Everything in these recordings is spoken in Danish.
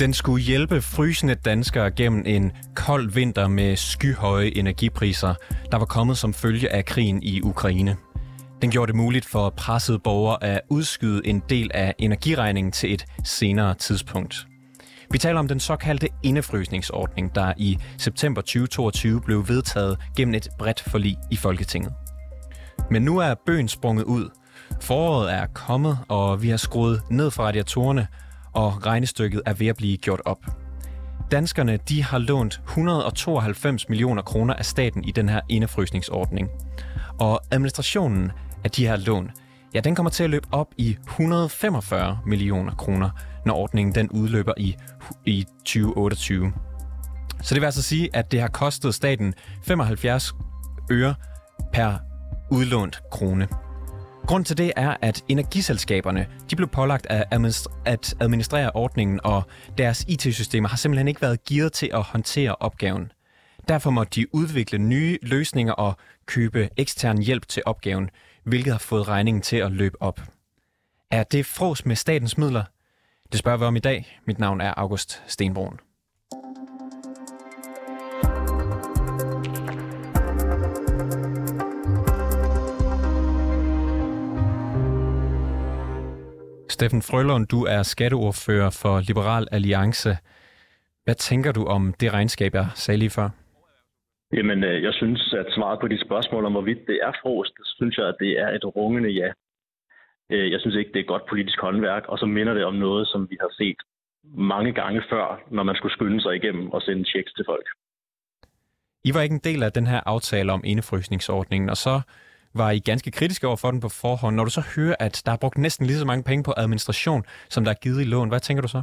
Den skulle hjælpe frysende danskere gennem en kold vinter med skyhøje energipriser, der var kommet som følge af krigen i Ukraine. Den gjorde det muligt for pressede borgere at udskyde en del af energiregningen til et senere tidspunkt. Vi taler om den såkaldte indefrysningsordning, der i september 2022 blev vedtaget gennem et bredt forlig i Folketinget. Men nu er bøen sprunget ud. Foråret er kommet, og vi har skruet ned fra radiatorerne, og regnestykket er ved at blive gjort op. Danskerne de har lånt 192 millioner kroner af staten i den her indefrysningsordning. Og administrationen af de her lån, ja, den kommer til at løbe op i 145 millioner kroner, når ordningen den udløber i, i 2028. Så det vil altså sige, at det har kostet staten 75 øre per udlånt krone. Grund til det er, at energiselskaberne de blev pålagt at administrere ordningen, og deres IT-systemer har simpelthen ikke været gearet til at håndtere opgaven. Derfor må de udvikle nye løsninger og købe ekstern hjælp til opgaven, hvilket har fået regningen til at løbe op. Er det fros med statens midler? Det spørger vi om i dag. Mit navn er August Stenbrun. Steffen Frølund, du er skatteordfører for Liberal Alliance. Hvad tænker du om det regnskab, jeg sagde lige før? Jamen, øh, jeg synes, at svaret på de spørgsmål om, hvorvidt det er frost, synes jeg, at det er et rungende ja. Øh, jeg synes ikke, det er godt politisk håndværk, og så minder det om noget, som vi har set mange gange før, når man skulle skynde sig igennem og sende checks til folk. I var ikke en del af den her aftale om indefrysningsordningen, og så var I ganske kritiske over for den på forhånd. Når du så hører, at der er brugt næsten lige så mange penge på administration, som der er givet i lån, hvad tænker du så?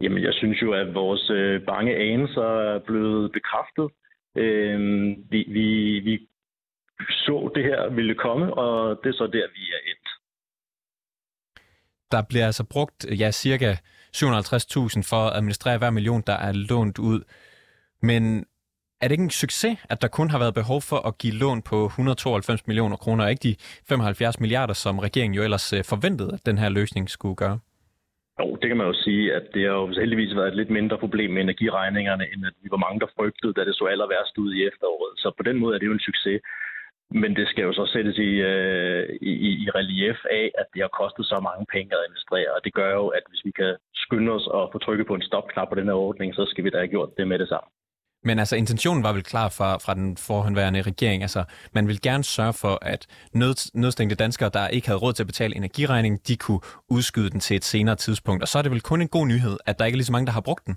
Jamen, jeg synes jo, at vores øh, bange anelser er blevet bekræftet. Øh, vi, vi, vi så det her ville komme, og det er så der, vi er endt. Der bliver altså brugt ja, cirka 750.000 for at administrere hver million, der er lånt ud. Men er det ikke en succes, at der kun har været behov for at give lån på 192 millioner kroner, og ikke de 75 milliarder, som regeringen jo ellers øh, forventede, at den her løsning skulle gøre? Jo, det kan man jo sige, at det har jo heldigvis været et lidt mindre problem med energiregningerne, end at vi var mange, der frygtede, da det så aller værst ud i efteråret. Så på den måde er det jo en succes. Men det skal jo så sættes i, øh, i, i relief af, at det har kostet så mange penge at administrere. Og det gør jo, at hvis vi kan skynde os og få trykket på en stopknap på den her ordning, så skal vi da have gjort det med det samme. Men altså, intentionen var vel klar fra, fra den forhåndværende regering. Altså, man vil gerne sørge for, at nød, nødstængte danskere, der ikke havde råd til at betale energiregningen, de kunne udskyde den til et senere tidspunkt. Og så er det vel kun en god nyhed, at der ikke er lige så mange, der har brugt den.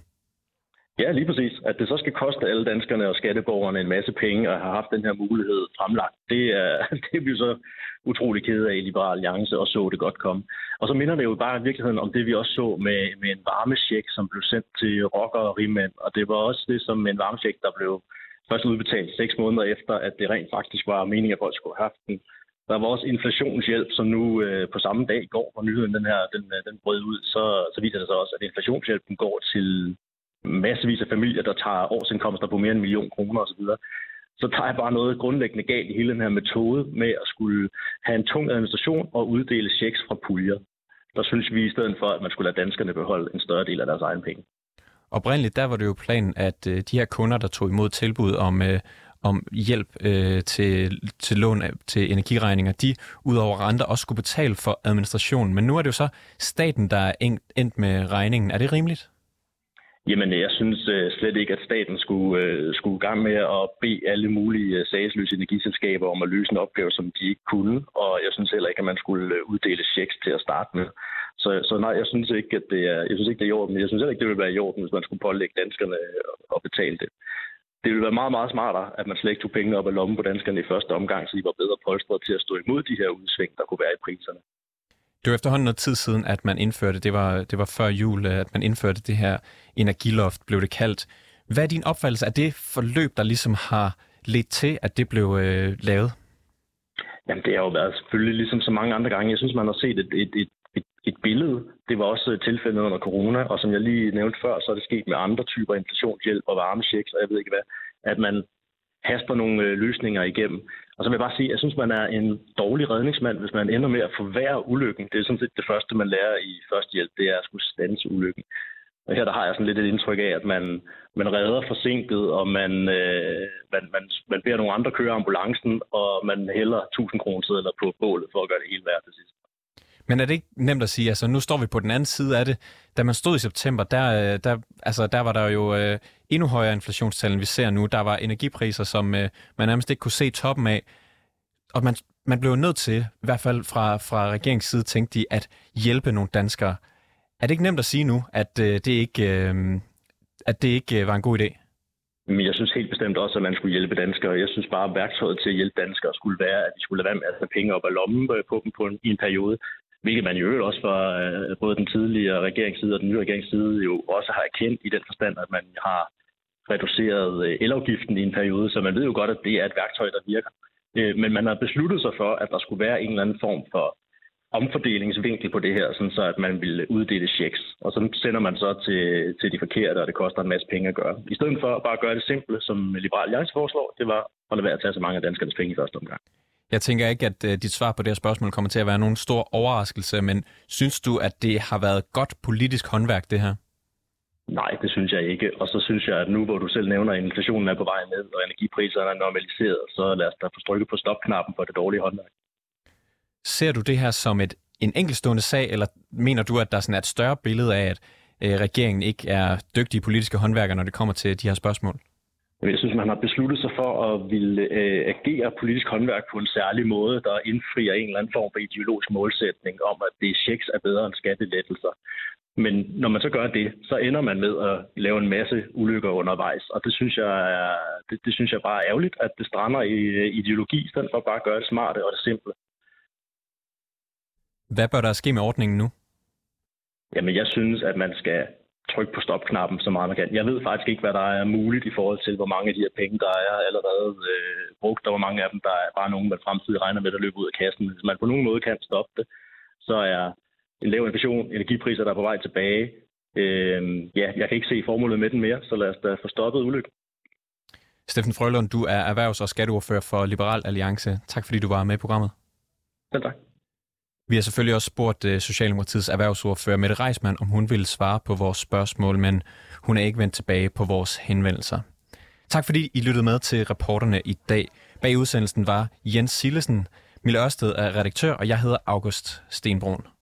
Ja, lige præcis. At det så skal koste alle danskerne og skatteborgerne en masse penge at have haft den her mulighed fremlagt, det er, det er vi så utrolig kede af i Liberal Alliance og så det godt komme. Og så minder det jo bare i virkeligheden om det, vi også så med, med en varmesjek, som blev sendt til rocker og rigmænd. Og det var også det som en varmesjek, der blev først udbetalt seks måneder efter, at det rent faktisk var meningen, at folk skulle have haft den. Der var også inflationshjælp, som nu øh, på samme dag i går, hvor nyheden den her den, øh, den brød ud, så, så viser det sig også, at inflationshjælpen går til massevis af familier, der tager årsindkomster på mere end en million kroner osv så tager jeg bare noget grundlæggende galt i hele den her metode med at skulle have en tung administration og uddele checks fra puljer. Der synes vi i stedet for, at man skulle lade danskerne beholde en større del af deres egen penge. Oprindeligt der var det jo planen, at øh, de her kunder, der tog imod tilbud om, øh, om hjælp øh, til, til lån til energiregninger, de udover renter også skulle betale for administrationen. Men nu er det jo så staten, der er endt med regningen. Er det rimeligt? Jamen, jeg synes øh, slet ikke, at staten skulle, øh, skulle gang med at bede alle mulige øh, sagsløse energiselskaber om at løse en opgave, som de ikke kunne. Og jeg synes heller ikke, at man skulle øh, uddele checks til at starte med. Så, så nej, jeg synes ikke, at det er, jeg synes ikke, det er i orden. Jeg synes heller ikke, det ville være i orden, hvis man skulle pålægge danskerne øh, at betale det. Det ville være meget, meget smartere, at man slet ikke tog pengene op af lommen på danskerne i første omgang, så de var bedre polstret til at stå imod de her udsving, der kunne være i priserne. Det var efterhånden noget tid siden, at man indførte, det var, det var før jul, øh, at man indførte det her energiloft, blev det kaldt. Hvad er din opfattelse af det forløb, der ligesom har ledt til, at det blev øh, lavet? Jamen, det har jo været selvfølgelig ligesom så mange andre gange. Jeg synes, man har set et, et, et, et, et billede. Det var også tilfældet under corona, og som jeg lige nævnte før, så er det sket med andre typer inflationshjælp og varmechecks, og jeg ved ikke hvad, at man haster nogle øh, løsninger igennem. Og så vil jeg bare sige, at jeg synes, man er en dårlig redningsmand, hvis man ender med at forværre ulykken. Det er sådan set det første, man lærer i førstehjælp, det er at skulle standse ulykken. Og her der har jeg sådan lidt et indtryk af, at man, man redder forsinket, og man, øh, man, man, man beder nogle andre køre ambulancen, og man hælder 1000 kroner på bålet for at gøre det hele værd til sidst. Men er det ikke nemt at sige, altså nu står vi på den anden side af det. Da man stod i september, der, øh, der, altså, der var der jo øh, endnu højere inflationstal, end vi ser nu. Der var energipriser, som øh, man nærmest ikke kunne se toppen af. Og man, man blev nødt til, i hvert fald fra, fra regeringens side, tænkte de, at hjælpe nogle danskere. Er det ikke nemt at sige nu, at øh, det ikke, øh, at det ikke øh, var en god idé? Men jeg synes helt bestemt også, at man skulle hjælpe danskere. Jeg synes bare, at værktøjet til at hjælpe danskere skulle være, at de skulle lade være med at tage penge op af lommen øh, på dem på en, i en periode hvilket man i øvrigt også fra øh, både den tidligere regeringsside og den nye regeringsside jo også har erkendt i den forstand, at man har reduceret øh, elafgiften i en periode, så man ved jo godt, at det er et værktøj, der virker. Øh, men man har besluttet sig for, at der skulle være en eller anden form for omfordelingsvinkel på det her, sådan så at man ville uddele checks. Og så sender man så til, til de forkerte, og det koster en masse penge at gøre. I stedet for bare at gøre det simple, som Liberal Alliance foreslår, det var at lade være at tage så mange af danskernes penge i første omgang. Jeg tænker ikke, at uh, dit svar på det her spørgsmål kommer til at være nogen stor overraskelse, men synes du, at det har været godt politisk håndværk, det her? Nej, det synes jeg ikke. Og så synes jeg, at nu hvor du selv nævner, at inflationen er på vej ned, og energipriserne er normaliseret, så lad os da få strykket på stopknappen for det dårlige håndværk. Ser du det her som et, en enkeltstående sag, eller mener du, at der sådan er et større billede af, at øh, regeringen ikke er dygtige politiske håndværkere, når det kommer til de her spørgsmål? Jeg synes, man har besluttet sig for at ville øh, agere politisk håndværk på en særlig måde, der indfrier en eller anden form for ideologisk målsætning om, at det checks er bedre end skattelettelser. Men når man så gør det, så ender man med at lave en masse ulykker undervejs. Og det synes jeg, er, det, det synes jeg bare er ærgerligt, at det strander i øh, ideologi, i stedet for bare at gøre det smarte og det simple. Hvad bør der ske med ordningen nu? Jamen, jeg synes, at man skal trykke på stopknappen så meget man kan. Jeg ved faktisk ikke, hvad der er muligt i forhold til, hvor mange af de her penge, der er allerede øh, brugt, og hvor mange af dem, der er bare nogen, man fremtidig regner med, at løbe ud af kassen. Hvis man på nogen måde kan stoppe det, så er en lav inflation, energipriser, der er på vej tilbage. Øh, ja, jeg kan ikke se formålet med den mere, så lad os da få stoppet ulykken. Steffen Frølund, du er erhvervs- og skatteordfører for Liberal Alliance. Tak fordi du var med i programmet. Selv tak. Vi har selvfølgelig også spurgt uh, Socialdemokratiets erhvervsordfører Mette Reismann, om hun ville svare på vores spørgsmål, men hun er ikke vendt tilbage på vores henvendelser. Tak fordi I lyttede med til reporterne i dag. Bag udsendelsen var Jens Sillesen, Mille Ørsted er redaktør, og jeg hedder August Stenbrun.